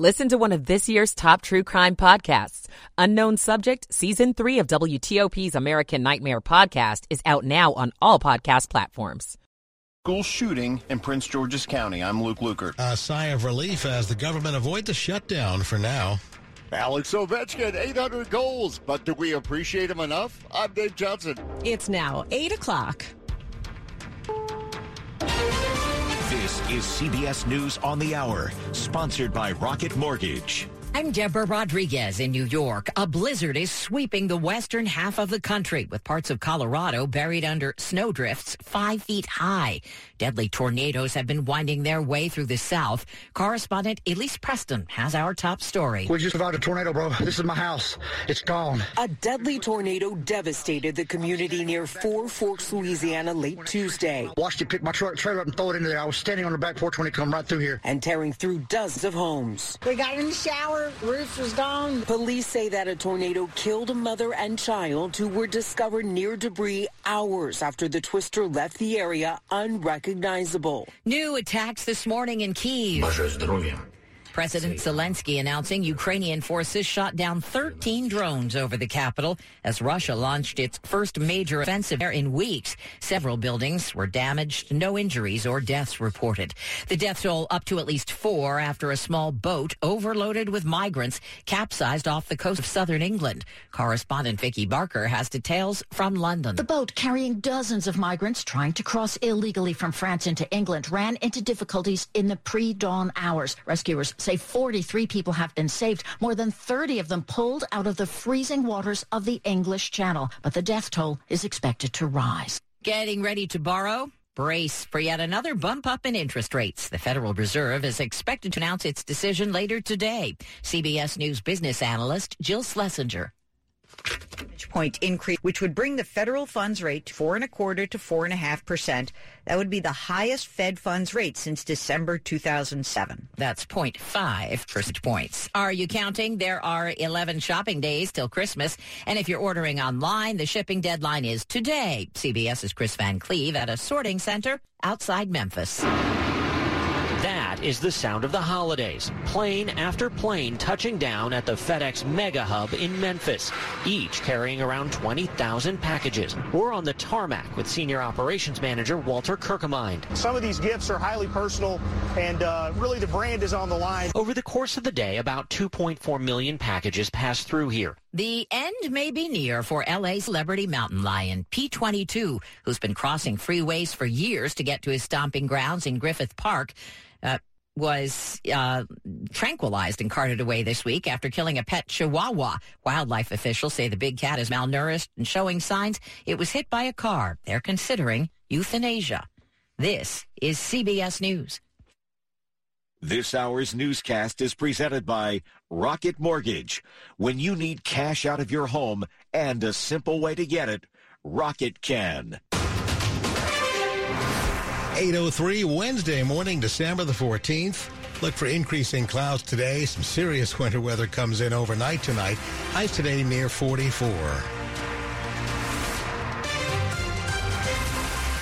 Listen to one of this year's top true crime podcasts. Unknown Subject, Season 3 of WTOP's American Nightmare podcast is out now on all podcast platforms. School shooting in Prince George's County. I'm Luke Lukert. A sigh of relief as the government avoid the shutdown for now. Alex Ovechkin, 800 goals, but do we appreciate him enough? I'm Dave Johnson. It's now 8 o'clock. This is CBS News on the Hour, sponsored by Rocket Mortgage. I'm Deborah Rodriguez in New York. A blizzard is sweeping the western half of the country with parts of Colorado buried under snowdrifts five feet high. Deadly tornadoes have been winding their way through the south. Correspondent Elise Preston has our top story. We just survived a tornado, bro. This is my house. It's gone. A deadly tornado devastated the community near Four Forks, Louisiana late Tuesday. Watched it pick my truck trailer up and throw it into there. I was standing on the back porch when it come right through here. And tearing through dozens of homes. We got in the shower roof was gone. Police say that a tornado killed a mother and child who were discovered near debris hours after the twister left the area unrecognizable. New attacks this morning in Kiev. President Zelensky announcing Ukrainian forces shot down 13 drones over the capital as Russia launched its first major offensive there in weeks. Several buildings were damaged, no injuries or deaths reported. The death toll up to at least four after a small boat overloaded with migrants capsized off the coast of southern England. Correspondent Vicky Barker has details from London. The boat carrying dozens of migrants trying to cross illegally from France into England ran into difficulties in the pre-dawn hours. Rescuers say 43 people have been saved, more than 30 of them pulled out of the freezing waters of the English Channel. But the death toll is expected to rise. Getting ready to borrow? Brace for yet another bump up in interest rates. The Federal Reserve is expected to announce its decision later today. CBS News business analyst Jill Schlesinger point increase, which would bring the federal funds rate to four and a quarter to four and a half percent. That would be the highest Fed funds rate since December 2007. That's 0.5 percentage points. Are you counting? There are 11 shopping days till Christmas. And if you're ordering online, the shipping deadline is today. CBS's Chris Van Cleave at a sorting center outside Memphis. That is the sound of the holidays. Plane after plane touching down at the FedEx Mega Hub in Memphis, each carrying around 20,000 packages. We're on the tarmac with Senior Operations Manager Walter Kirkemind. Some of these gifts are highly personal, and uh, really the brand is on the line. Over the course of the day, about 2.4 million packages pass through here. The end may be near for LA celebrity mountain lion P22, who's been crossing freeways for years to get to his stomping grounds in Griffith Park. Uh, was uh, tranquilized and carted away this week after killing a pet chihuahua. Wildlife officials say the big cat is malnourished and showing signs it was hit by a car. They're considering euthanasia. This is CBS News. This hour's newscast is presented by Rocket Mortgage. When you need cash out of your home and a simple way to get it, Rocket can. 803 Wednesday morning, December the 14th. Look for increasing clouds today. Some serious winter weather comes in overnight tonight. Highs today near 44.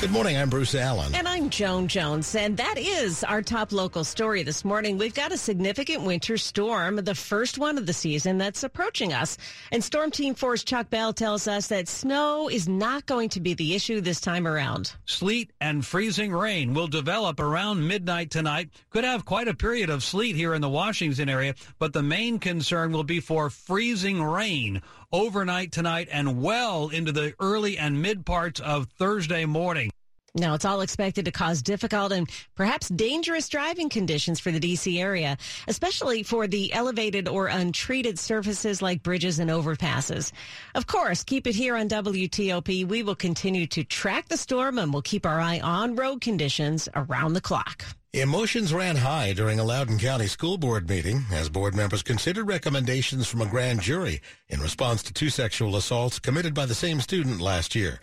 Good morning. I'm Bruce Allen. And I'm Joan Jones. And that is our top local story this morning. We've got a significant winter storm, the first one of the season that's approaching us. And Storm Team 4's Chuck Bell tells us that snow is not going to be the issue this time around. Sleet and freezing rain will develop around midnight tonight. Could have quite a period of sleet here in the Washington area, but the main concern will be for freezing rain overnight tonight and well into the early and mid parts of Thursday morning. Now, it's all expected to cause difficult and perhaps dangerous driving conditions for the D.C. area, especially for the elevated or untreated surfaces like bridges and overpasses. Of course, keep it here on WTOP. We will continue to track the storm and we'll keep our eye on road conditions around the clock. Emotions ran high during a Loudoun County School Board meeting as board members considered recommendations from a grand jury in response to two sexual assaults committed by the same student last year.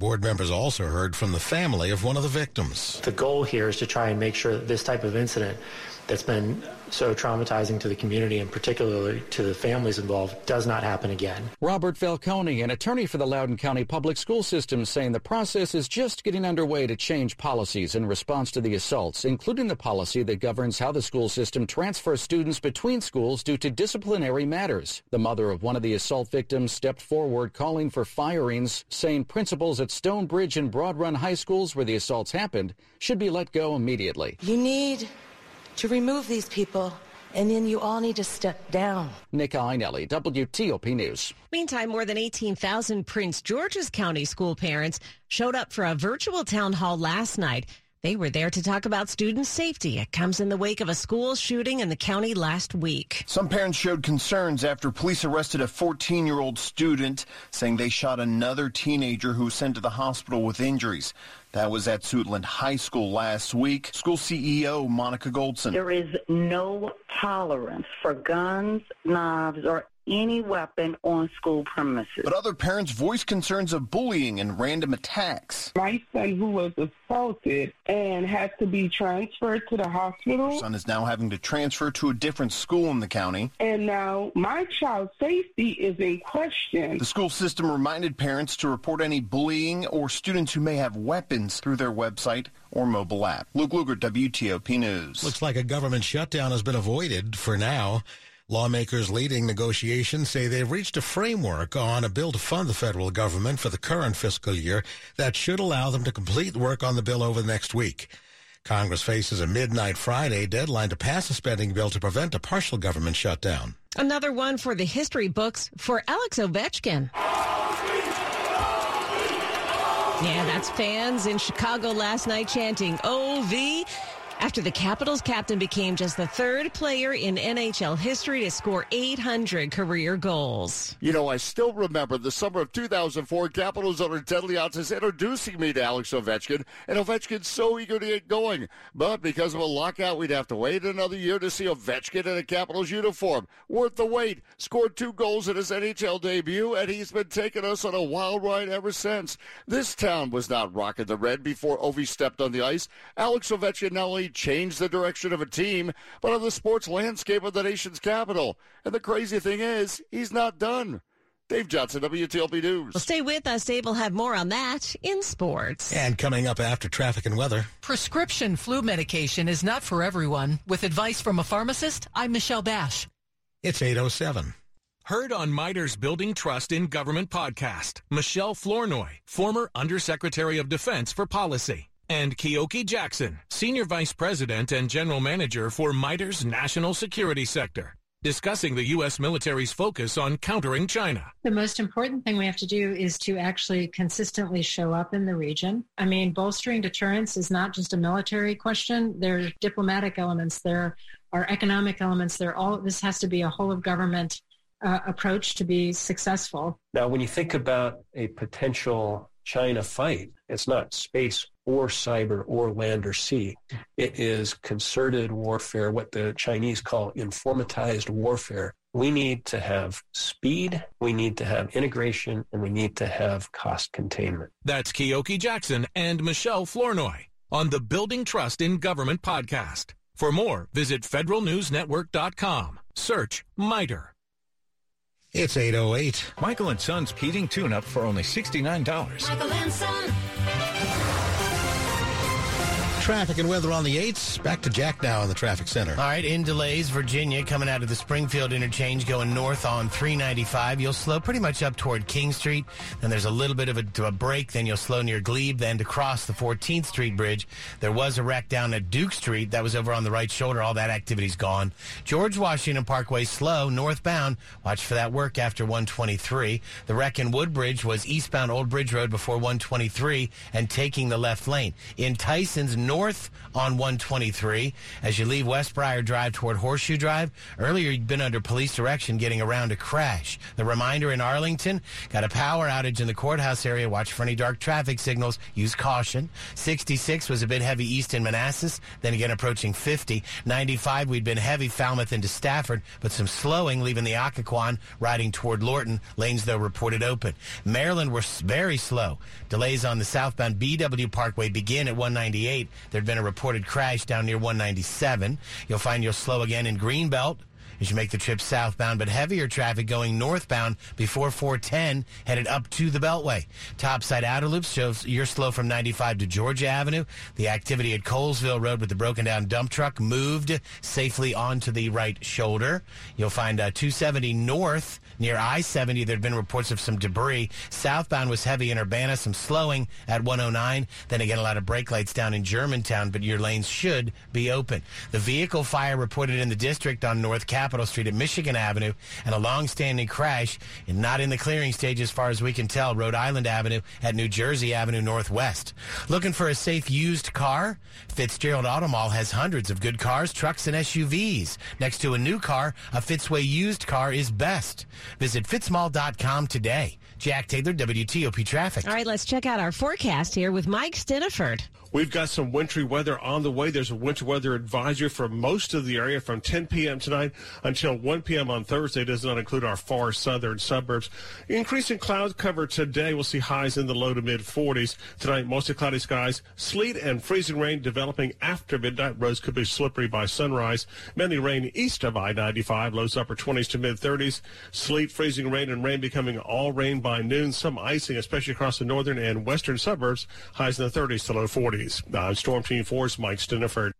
Board members also heard from the family of one of the victims. The goal here is to try and make sure that this type of incident that's been so traumatizing to the community and particularly to the families involved does not happen again. Robert Falcone, an attorney for the Loudoun County Public School System, saying the process is just getting underway to change policies in response to the assaults, including the policy that governs how the school system transfers students between schools due to disciplinary matters. The mother of one of the assault victims stepped forward calling for firings, saying principals at Stonebridge and Broad Run high schools where the assaults happened should be let go immediately. You need to remove these people and then you all need to step down. Nick Iannelli, WTOP News. Meantime, more than 18,000 Prince George's County school parents showed up for a virtual town hall last night they were there to talk about student safety. It comes in the wake of a school shooting in the county last week. Some parents showed concerns after police arrested a 14 year old student, saying they shot another teenager who was sent to the hospital with injuries. That was at Suitland High School last week. School CEO Monica Goldson. There is no tolerance for guns, knives, or any weapon on school premises. But other parents voiced concerns of bullying and random attacks. My son, who was assaulted and has to be transferred to the hospital. son is now having to transfer to a different school in the county. And now my child's safety is in question. The school system reminded parents to report any bullying or students who may have weapons through their website or mobile app. Luke Lukert, WTOP News. Looks like a government shutdown has been avoided for now. Lawmakers leading negotiations say they've reached a framework on a bill to fund the federal government for the current fiscal year that should allow them to complete work on the bill over the next week. Congress faces a midnight Friday deadline to pass a spending bill to prevent a partial government shutdown. Another one for the history books for Alex Ovechkin. Yeah, that's fans in Chicago last night chanting OV after the Capitals captain became just the third player in NHL history to score 800 career goals. You know, I still remember the summer of 2004, Capitals owner Ted Leonsis introducing me to Alex Ovechkin, and Ovechkin's so eager to get going. But because of a lockout, we'd have to wait another year to see Ovechkin in a Capitals uniform. Worth the wait. Scored two goals in his NHL debut, and he's been taking us on a wild ride ever since. This town was not rocking the red before Ovi stepped on the ice. Alex Ovechkin not only change the direction of a team, but of the sports landscape of the nation's capital. And the crazy thing is, he's not done. Dave Johnson, WTOP News. Well, stay with us. Dave will have more on that in sports. And coming up after traffic and weather. Prescription flu medication is not for everyone. With advice from a pharmacist, I'm Michelle Basch. It's 807. Heard on MITRE's Building Trust in Government podcast, Michelle Flournoy, former Undersecretary of Defense for Policy and Keoki Jackson, Senior Vice President and General Manager for MITRE's National Security Sector, discussing the U.S. military's focus on countering China. The most important thing we have to do is to actually consistently show up in the region. I mean, bolstering deterrence is not just a military question. There are diplomatic elements, there are economic elements, there all this has to be a whole of government uh, approach to be successful. Now, when you think about a potential China fight, it's not space or cyber or land or sea. It is concerted warfare, what the Chinese call informatized warfare. We need to have speed, we need to have integration, and we need to have cost containment. That's Keoki Jackson and Michelle Flournoy on the Building Trust in Government podcast. For more, visit federalnewsnetwork.com. Search MITRE. It's 808. Michael and Son's heating tune-up for only $69. Michael and Son. Traffic and weather on the 8s. Back to Jack now in the traffic center. All right, in delays, Virginia coming out of the Springfield interchange going north on 395. You'll slow pretty much up toward King Street. Then there's a little bit of a, a break. Then you'll slow near Glebe. Then to cross the 14th Street Bridge, there was a wreck down at Duke Street. That was over on the right shoulder. All that activity's gone. George Washington Parkway slow northbound. Watch for that work after 123. The wreck in Woodbridge was eastbound Old Bridge Road before 123 and taking the left lane. In Tyson's north on 123 as you leave West Briar Drive toward Horseshoe Drive. Earlier, you'd been under police direction getting around a crash. The reminder in Arlington got a power outage in the courthouse area. Watch for any dark traffic signals. Use caution. 66 was a bit heavy east in Manassas, then again approaching 50. 95, we'd been heavy Falmouth into Stafford, but some slowing leaving the Occoquan riding toward Lorton. Lanes, though, reported open. Maryland were very slow. Delays on the southbound BW Parkway begin at 198 There'd been a reported crash down near 197. You'll find you'll slow again in Greenbelt as you make the trip southbound, but heavier traffic going northbound before 410 headed up to the Beltway. Topside outer loops shows you're slow from 95 to Georgia Avenue. The activity at Colesville Road with the broken down dump truck moved safely onto the right shoulder. You'll find uh, 270 north near I-70. There'd been reports of some debris. Southbound was heavy in Urbana, some slowing at 109. Then again, a lot of brake lights down in Germantown, but your lanes should be open. The vehicle fire reported in the district on North Capitol Capitol Street at Michigan Avenue and a long-standing crash and not in the clearing stage as far as we can tell, Rhode Island Avenue at New Jersey Avenue Northwest. Looking for a safe used car? Fitzgerald Auto Mall has hundreds of good cars, trucks, and SUVs. Next to a new car, a Fitzway used car is best. Visit fitzmall.com today. Jack Taylor, WTOP Traffic. All right, let's check out our forecast here with Mike Stinneford. We've got some wintry weather on the way. There's a winter weather advisory for most of the area from 10 p.m. tonight until 1 p.m. on Thursday. It does not include our far southern suburbs. Increasing cloud cover today. We'll see highs in the low to mid 40s. Tonight, mostly cloudy skies. Sleet and freezing rain developing after midnight. Roads could be slippery by sunrise. Mainly rain east of I-95. Lows upper 20s to mid 30s. Sleet, freezing rain, and rain becoming all rain by noon. Some icing, especially across the northern and western suburbs. Highs in the 30s to low 40s. I'm uh, Storm Team 4's Mike Stinneford.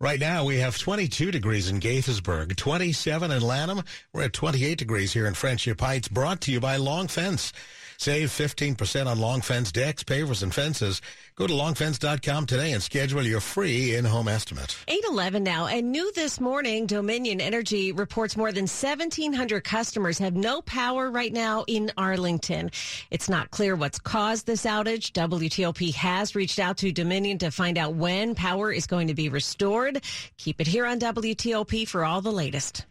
Right now, we have 22 degrees in Gaithersburg, 27 in Lanham. We're at 28 degrees here in Friendship Heights, brought to you by Long Fence. Save 15% on long fence decks, pavers, and fences. Go to longfence.com today and schedule your free in-home estimate. 811 now. And new this morning, Dominion Energy reports more than 1,700 customers have no power right now in Arlington. It's not clear what's caused this outage. WTOP has reached out to Dominion to find out when power is going to be restored. Keep it here on WTOP for all the latest.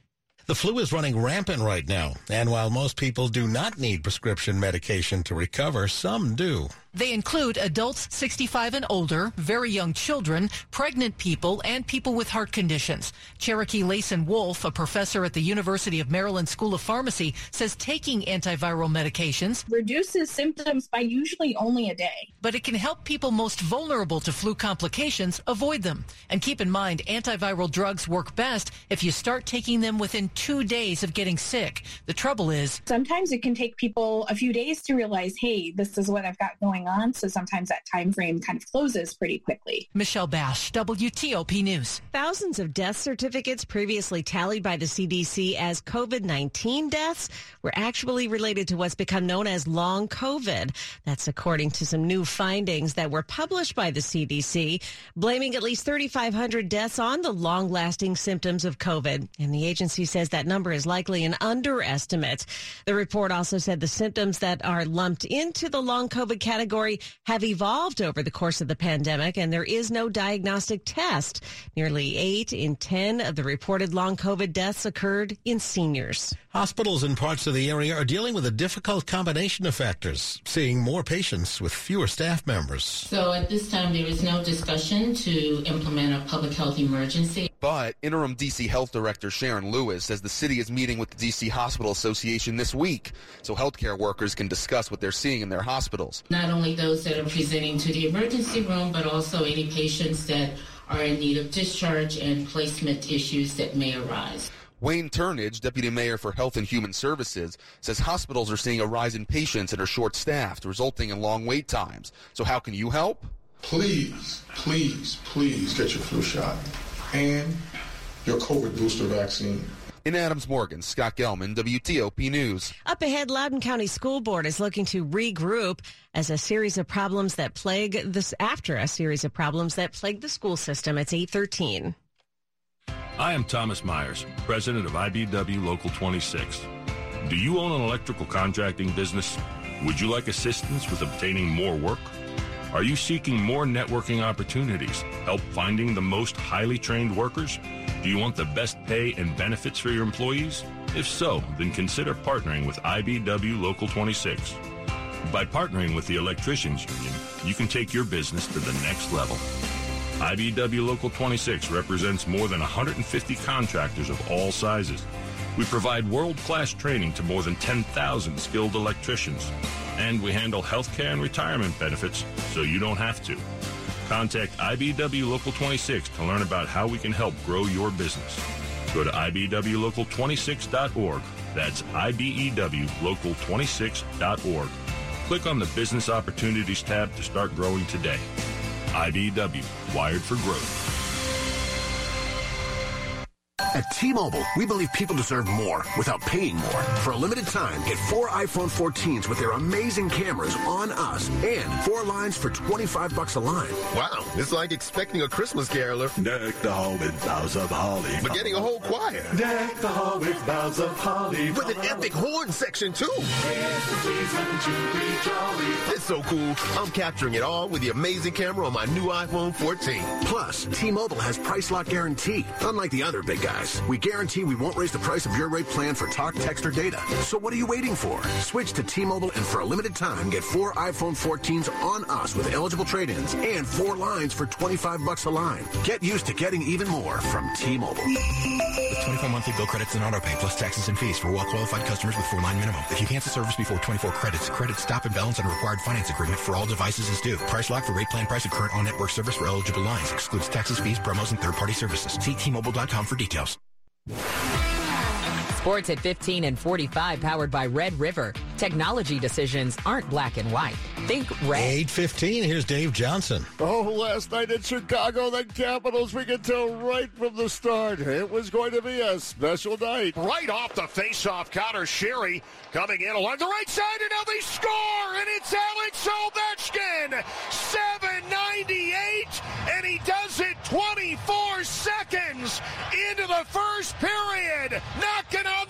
The flu is running rampant right now, and while most people do not need prescription medication to recover, some do. They include adults 65 and older, very young children, pregnant people, and people with heart conditions. Cherokee Layson Wolf, a professor at the University of Maryland School of Pharmacy, says taking antiviral medications reduces symptoms by usually only a day. But it can help people most vulnerable to flu complications avoid them. And keep in mind, antiviral drugs work best if you start taking them within two days of getting sick. The trouble is sometimes it can take people a few days to realize, hey, this is what I've got going going on. So sometimes that time frame kind of closes pretty quickly. Michelle Basch, WTOP News. Thousands of death certificates previously tallied by the CDC as COVID-19 deaths were actually related to what's become known as long COVID. That's according to some new findings that were published by the CDC, blaming at least 3,500 deaths on the long-lasting symptoms of COVID. And the agency says that number is likely an underestimate. The report also said the symptoms that are lumped into the long COVID category category have evolved over the course of the pandemic, and there is no diagnostic test. Nearly eight in 10 of the reported long COVID deaths occurred in seniors. Hospitals in parts of the area are dealing with a difficult combination of factors, seeing more patients with fewer staff members. So at this time, there is no discussion to implement a public health emergency. But interim DC Health Director Sharon Lewis says the city is meeting with the DC Hospital Association this week so healthcare workers can discuss what they're seeing in their hospitals. Not only those that are presenting to the emergency room, but also any patients that are in need of discharge and placement issues that may arise. Wayne Turnage, Deputy Mayor for Health and Human Services, says hospitals are seeing a rise in patients and are short staffed, resulting in long wait times. So, how can you help? Please, please, please get your flu shot and your COVID booster vaccine. In Adams Morgan, Scott Gelman, WTOP News. Up ahead, Loudoun County School Board is looking to regroup as a series of problems that plague this after a series of problems that plague the school system. It's 813. I am Thomas Myers, president of IBEW Local 26. Do you own an electrical contracting business? Would you like assistance with obtaining more work? Are you seeking more networking opportunities? Help finding the most highly trained workers? Do you want the best pay and benefits for your employees? If so, then consider partnering with IBEW Local 26. By partnering with the Electricians Union, you can take your business to the next level. IBW Local 26 represents more than 150 contractors of all sizes. We provide world-class training to more than 10,000 skilled electricians. And we handle healthcare and retirement benefits so you don't have to. Contact IBEW Local 26 to learn about how we can help grow your business. Go to IBEWLocal26.org. That's IBEWLocal26.org. Click on the Business Opportunities tab to start growing today. IBEW, wired for growth. At T-Mobile, we believe people deserve more without paying more. For a limited time, get four iPhone 14s with their amazing cameras on us and four lines for 25 bucks a line. Wow, it's like expecting a Christmas caroler. Deck the hall with boughs of holly. But getting a whole choir. Deck the hall with boughs of holly. With an epic horn section, too. It's so cool. I'm capturing it all with the amazing camera on my new iPhone 14. Plus, T-Mobile has price lock guarantee, unlike the other big guys. We guarantee we won't raise the price of your rate plan for talk, text, or data. So what are you waiting for? Switch to T-Mobile and for a limited time, get four iPhone 14s on us with eligible trade-ins and four lines for 25 bucks a line. Get used to getting even more from T-Mobile. With 24 monthly bill credits and auto pay plus taxes and fees for well-qualified customers with four-line minimum. If you cancel service before 24 credits, credit stop and balance on required finance agreement for all devices is due. Price lock for rate plan price of current on-network service for eligible lines. Excludes taxes, fees, promos, and third-party services. See T-Mobile.com for details. Sports at 15 and 45 powered by Red River. Technology decisions aren't black and white. Think red. 815, here's Dave Johnson. Oh, last night in Chicago, the Capitals, we could tell right from the start it was going to be a special night. Right off the face-off, Connor Sheary coming in along the right side, and now they score, and it's Alex Ovechkin! 798, and he does it 24 into the first period, knocking on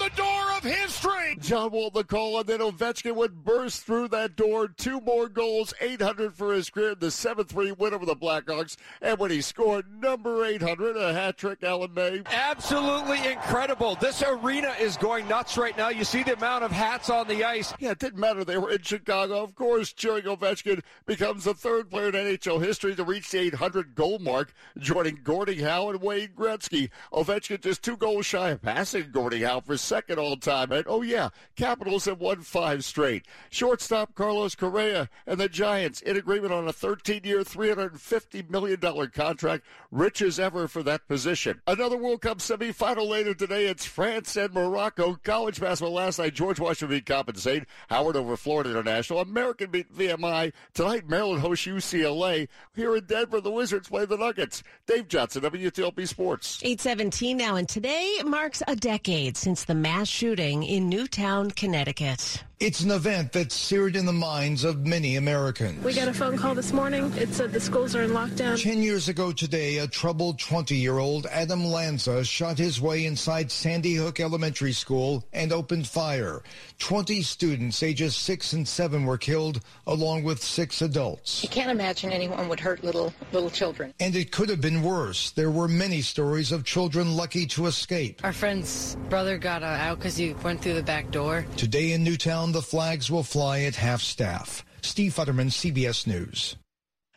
history. John Wall the call, and then Ovechkin would burst through that door. Two more goals, 800 for his career, the 7-3 win over the Blackhawks. And when he scored number 800, a hat trick, Alan May. Absolutely incredible. This arena is going nuts right now. You see the amount of hats on the ice. Yeah, it didn't matter. They were in Chicago. Of course, cheering Ovechkin becomes the third player in NHL history to reach the 800 goal mark, joining Gordie Howe and Wayne Gretzky. Ovechkin just two goals shy of passing Gordie Howe for second all time. And oh, yeah, Capitals have won five straight. Shortstop Carlos Correa and the Giants in agreement on a 13 year, $350 million contract, rich as ever for that position. Another World Cup semifinal later today. It's France and Morocco. College basketball last night. George Washington beat Coppin State. Howard over Florida International. American beat VMI. Tonight, Maryland hosts UCLA. Here in Denver, the Wizards play the Nuggets. Dave Johnson, WTOP Sports. 817 now, and today marks a decade since the mass shooting in Newtown, Connecticut. It's an event that's seared in the minds of many Americans. We got a phone call this morning. It said the schools are in lockdown. Ten years ago today, a troubled 20-year-old Adam Lanza shot his way inside Sandy Hook Elementary School and opened fire. 20 students ages six and seven were killed, along with six adults. You can't imagine anyone would hurt little little children. And it could have been worse. There were many stories of children lucky to escape. Our friend's brother got uh, out because he went through the back door. Today in Newtown, the flags will fly at half staff. Steve Futterman, CBS News.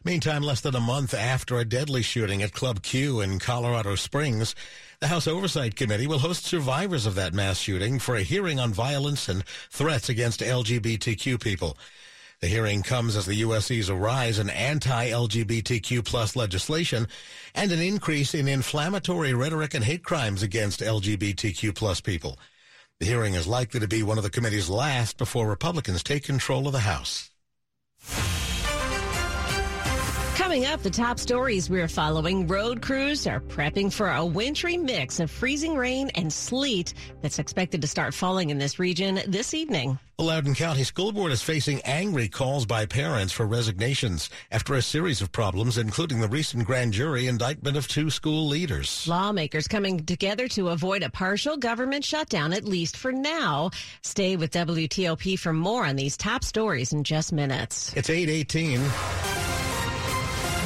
Meantime, less than a month after a deadly shooting at Club Q in Colorado Springs, the House Oversight Committee will host survivors of that mass shooting for a hearing on violence and threats against LGBTQ people. The hearing comes as the U.S. sees a rise in anti-LGBTQ plus legislation and an increase in inflammatory rhetoric and hate crimes against LGBTQ plus people. The hearing is likely to be one of the committee's last before Republicans take control of the House. Coming up, the top stories we're following. Road crews are prepping for a wintry mix of freezing rain and sleet that's expected to start falling in this region this evening. The Loudoun County School Board is facing angry calls by parents for resignations after a series of problems, including the recent grand jury indictment of two school leaders. Lawmakers coming together to avoid a partial government shutdown, at least for now. Stay with WTOP for more on these top stories in just minutes. It's 818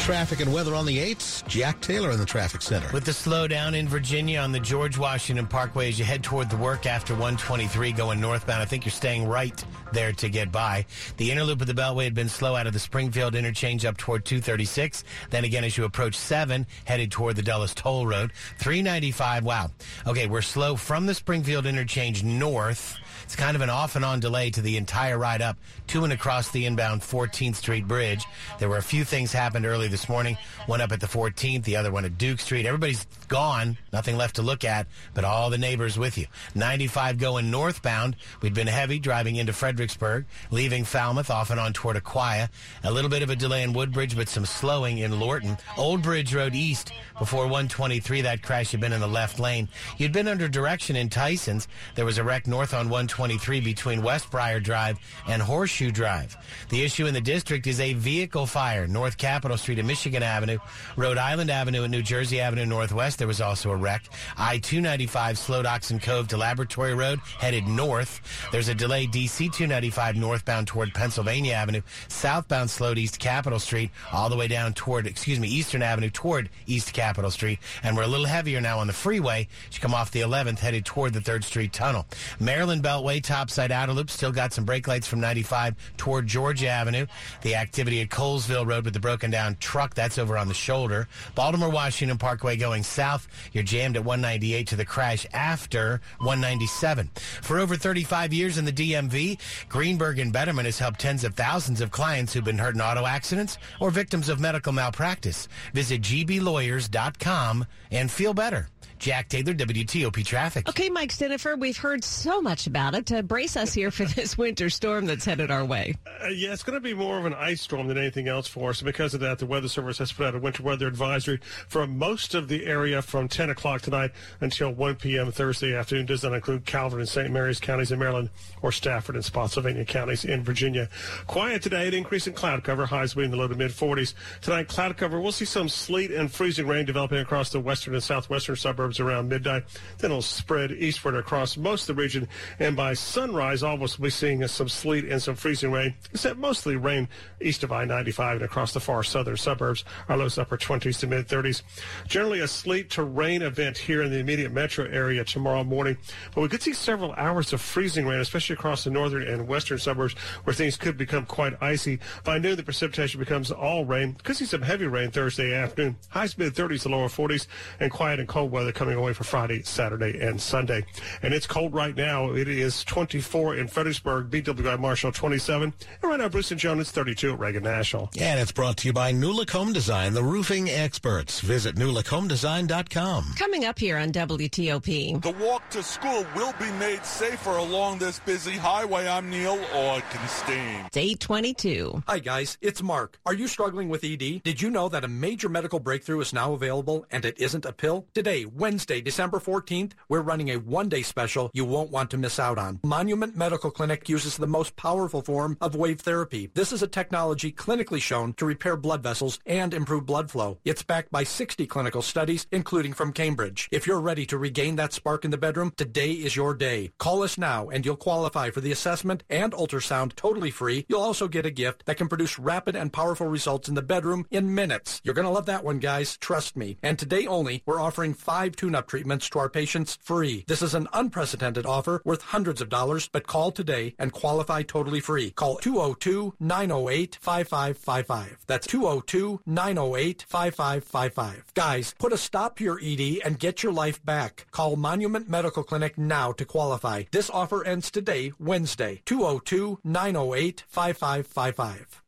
traffic and weather on the 8s. Jack Taylor in the traffic center. With the slowdown in Virginia on the George Washington Parkway as you head toward the work after 123 going northbound, I think you're staying right there to get by. The inner loop of the Beltway had been slow out of the Springfield interchange up toward 236. Then again, as you approach 7, headed toward the Dulles Toll Road. 395, wow. Okay, we're slow from the Springfield interchange north It's kind of an off and on delay to the entire ride up to and across the inbound 14th Street Bridge. There were a few things happened early this morning. One up at the 14th, the other one at Duke Street. Everybody's gone. Nothing left to look at, but all the neighbors with you. 95 going northbound. We'd been heavy driving into Fredericksburg, leaving Falmouth off and on toward Aquia. A little bit of a delay in Woodbridge, but some slowing in Lorton. Old Bridge Road East before 123. That crash had been in the left lane. You'd been under direction in Tyson's. There was a wreck north on 123 between West Westbriar Drive and Horseshoe Drive. The issue in the district is a vehicle fire. North Capitol Street and Michigan Avenue, Rhode Island Avenue and New Jersey Avenue Northwest. There was also a wreck. I-295 slowed Oxon Cove to Laboratory Road, headed north. There's a delay DC 295 northbound toward Pennsylvania Avenue. Southbound slowed East Capitol Street all the way down toward, excuse me, Eastern Avenue toward East Capitol Street. And we're a little heavier now on the freeway. You come off the 11th headed toward the 3rd Street Tunnel. Maryland Beltway, topside outer loop, still got some brake lights from 95 toward Georgia Avenue. The activity at Colesville Road with the broken down truck, that's over on the shoulder. Baltimore Washington Parkway going south. You're jammed at 198 to the crash after 197. For over 35 years in the DMV, Greenberg and Bederman has helped tens of thousands of clients who've been hurt in auto accidents or victims of medical malpractice. Visit gblawyers.com and feel better. Jack Taylor, WTOP Traffic. Okay, Mike Stinneford, we've heard so much about it. To brace us here for this winter storm that's headed our way. Uh, yeah, it's going to be more of an ice storm than anything else for us. And because of that, the Weather Service has put out a winter weather advisory for most of the area from 10 o'clock tonight until 1 p.m. Thursday afternoon. Does not include Calvert and St. Mary's counties in Maryland or Stafford and Spotsylvania counties in Virginia. Quiet today, an increase in cloud cover, highs will be in the low to mid 40s. Tonight, cloud cover, we'll see some sleet and freezing rain developing across the western and southwestern suburbs around midnight. Then it'll spread eastward across most of the region. And by sunrise, almost we'll be seeing uh, some sleet and some freezing rain, except mostly rain east of I-95 and across the far southern suburbs. Our lows upper 20s to mid 30s. Generally a sleet to rain event here in the immediate metro area tomorrow morning. But we could see several hours of freezing rain, especially across the northern and western suburbs where things could become quite icy. By noon, the precipitation becomes all rain. Could see some heavy rain Thursday afternoon. Highs mid 30s to lower 40s and quiet and cold weather coming away for Friday, Saturday, and Sunday. And it's cold right now. It is 24 in Fredericksburg, BWI Marshall 27. And right now, Bruce and Joan, it's 32 at Reagan National. And it's brought to you by NuLook Home Design, the roofing experts. Visit nulookhomedesign.com. Coming up here on WTOP. The walk to school will be made safer along this busy highway. I'm Neil Augenstein. It's 822. Hi, guys. It's Mark. Are you struggling with ED? Did you know that a major medical breakthrough is now available and it isn't a pill? Today, Wednesday, December 14th, we're running a one-day special you won't want to miss out on. Monument Medical Clinic uses the most powerful form of wave therapy. This is a technology clinically shown to repair blood vessels and improve blood flow. It's backed by 60 clinical studies, including from Cambridge. If you're ready to regain that spark in the bedroom, today is your day. Call us now and you'll qualify for the assessment and ultrasound totally free. You'll also get a gift that can produce rapid and powerful results in the bedroom in minutes. You're going to love that one, guys. Trust me. And today only, we're offering five tune-up treatments to our patients free. This is an unprecedented offer worth hundreds of dollars, but call today and qualify totally free. Call 202-908-5555. That's 202-908-5555. Guys, put a stop to your ED and get your life back. Call Monument Medical Clinic now to qualify. This offer ends today, Wednesday. 202-908-5555.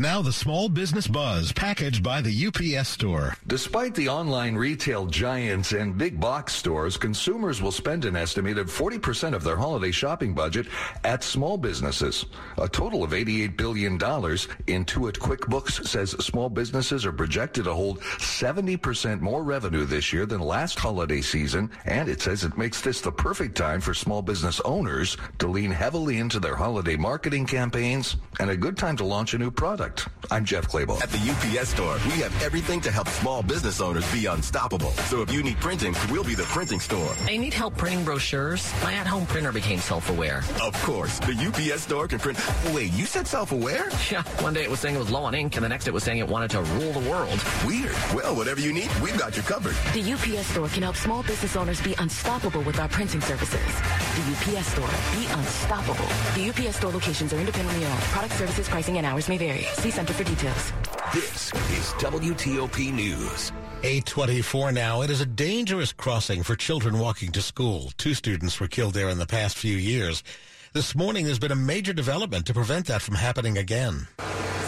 Now the small business buzz packaged by the UPS store. Despite the online retail giants and big box stores, consumers will spend an estimated 40% of their holiday shopping budget at small businesses. A total of $88 billion. Intuit QuickBooks says small businesses are projected to hold 70% more revenue this year than last holiday season, and it says it makes this the perfect time for small business owners to lean heavily into their holiday marketing campaigns and a good time to launch a new product. I'm Jeff Clabaugh. At the UPS store, we have everything to help small business owners be unstoppable. So if you need printing, we'll be the printing store. I need help printing brochures. My at-home printer became self-aware. Of course, the UPS store can print. Wait, you said self-aware? Yeah. One day it was saying it was low on ink, and the next it was saying it wanted to rule the world. Weird. Well, whatever you need, we've got you covered. The UPS store can help small business owners be unstoppable with our printing services. The UPS store. Be unstoppable. The UPS store locations are independently owned. Product services, pricing, and hours may vary. See Center for details. This is WTOP News. 824 now. It is a dangerous crossing for children walking to school. Two students were killed there in the past few years. This morning, there's been a major development to prevent that from happening again.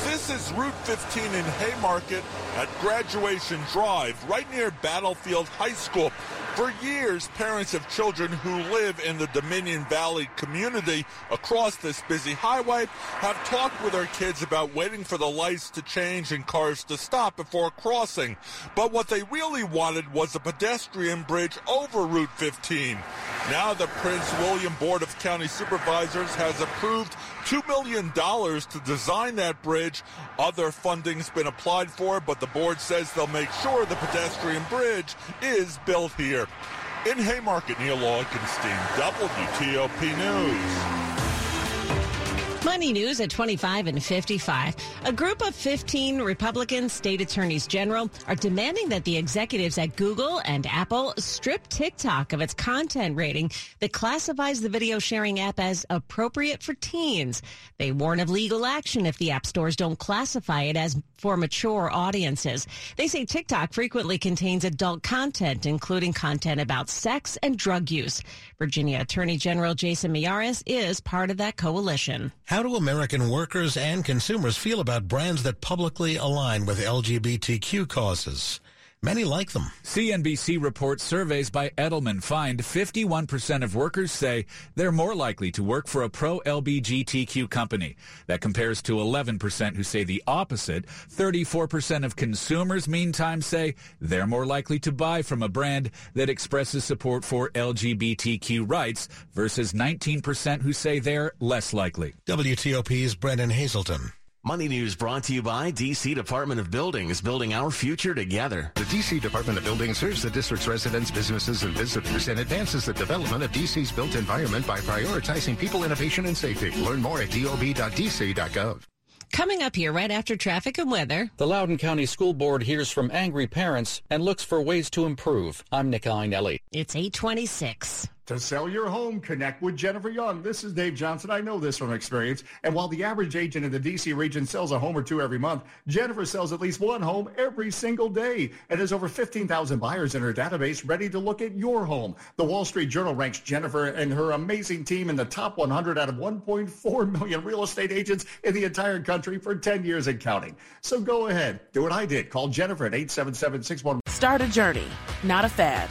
This is Route 15 in Haymarket at Graduation Drive, right near Battlefield High School. For years, parents of children who live in the Dominion Valley community across this busy highway have talked with their kids about waiting for the lights to change and cars to stop before crossing. But what they really wanted was a pedestrian bridge over Route 15. Now the Prince William Board of County Supervisors has approved $2 million to design that bridge. Other funding's been applied for, but the board says they'll make sure the pedestrian bridge is built here. In Haymarket, Neil Augenstein, WTOP News. Money news at 25 and 55. A group of 15 Republican state attorneys general are demanding that the executives at Google and Apple strip TikTok of its content rating that classifies the video sharing app as appropriate for teens. They warn of legal action if the app stores don't classify it as for mature audiences. They say TikTok frequently contains adult content, including content about sex and drug use. Virginia Attorney General Jason Miyares is part of that coalition. How do American workers and consumers feel about brands that publicly align with LGBTQ causes? Many like them. CNBC reports surveys by Edelman find 51% of workers say they're more likely to work for a pro-LGBTQ company. That compares to 11% who say the opposite. 34% of consumers, meantime, say they're more likely to buy from a brand that expresses support for LGBTQ rights versus 19% who say they're less likely. WTOP's Brendan Hazelton. Money News brought to you by DC Department of Buildings, building our future together. The DC Department of Buildings serves the district's residents, businesses, and visitors and advances the development of DC's built environment by prioritizing people, innovation, and safety. Learn more at dob.dc.gov. Coming up here right after traffic and weather. The Loudoun County School Board hears from angry parents and looks for ways to improve. I'm Nick Iannelli. It's 826. To sell your home, connect with Jennifer Young. This is Dave Johnson. I know this from experience. And while the average agent in the D.C. region sells a home or two every month, Jennifer sells at least one home every single day and has over 15,000 buyers in her database ready to look at your home. The Wall Street Journal ranks Jennifer and her amazing team in the top 100 out of 1.4 million real estate agents in the entire country for 10 years and counting. So go ahead. Do what I did. Call Jennifer at 877-61. Start a journey, not a fad.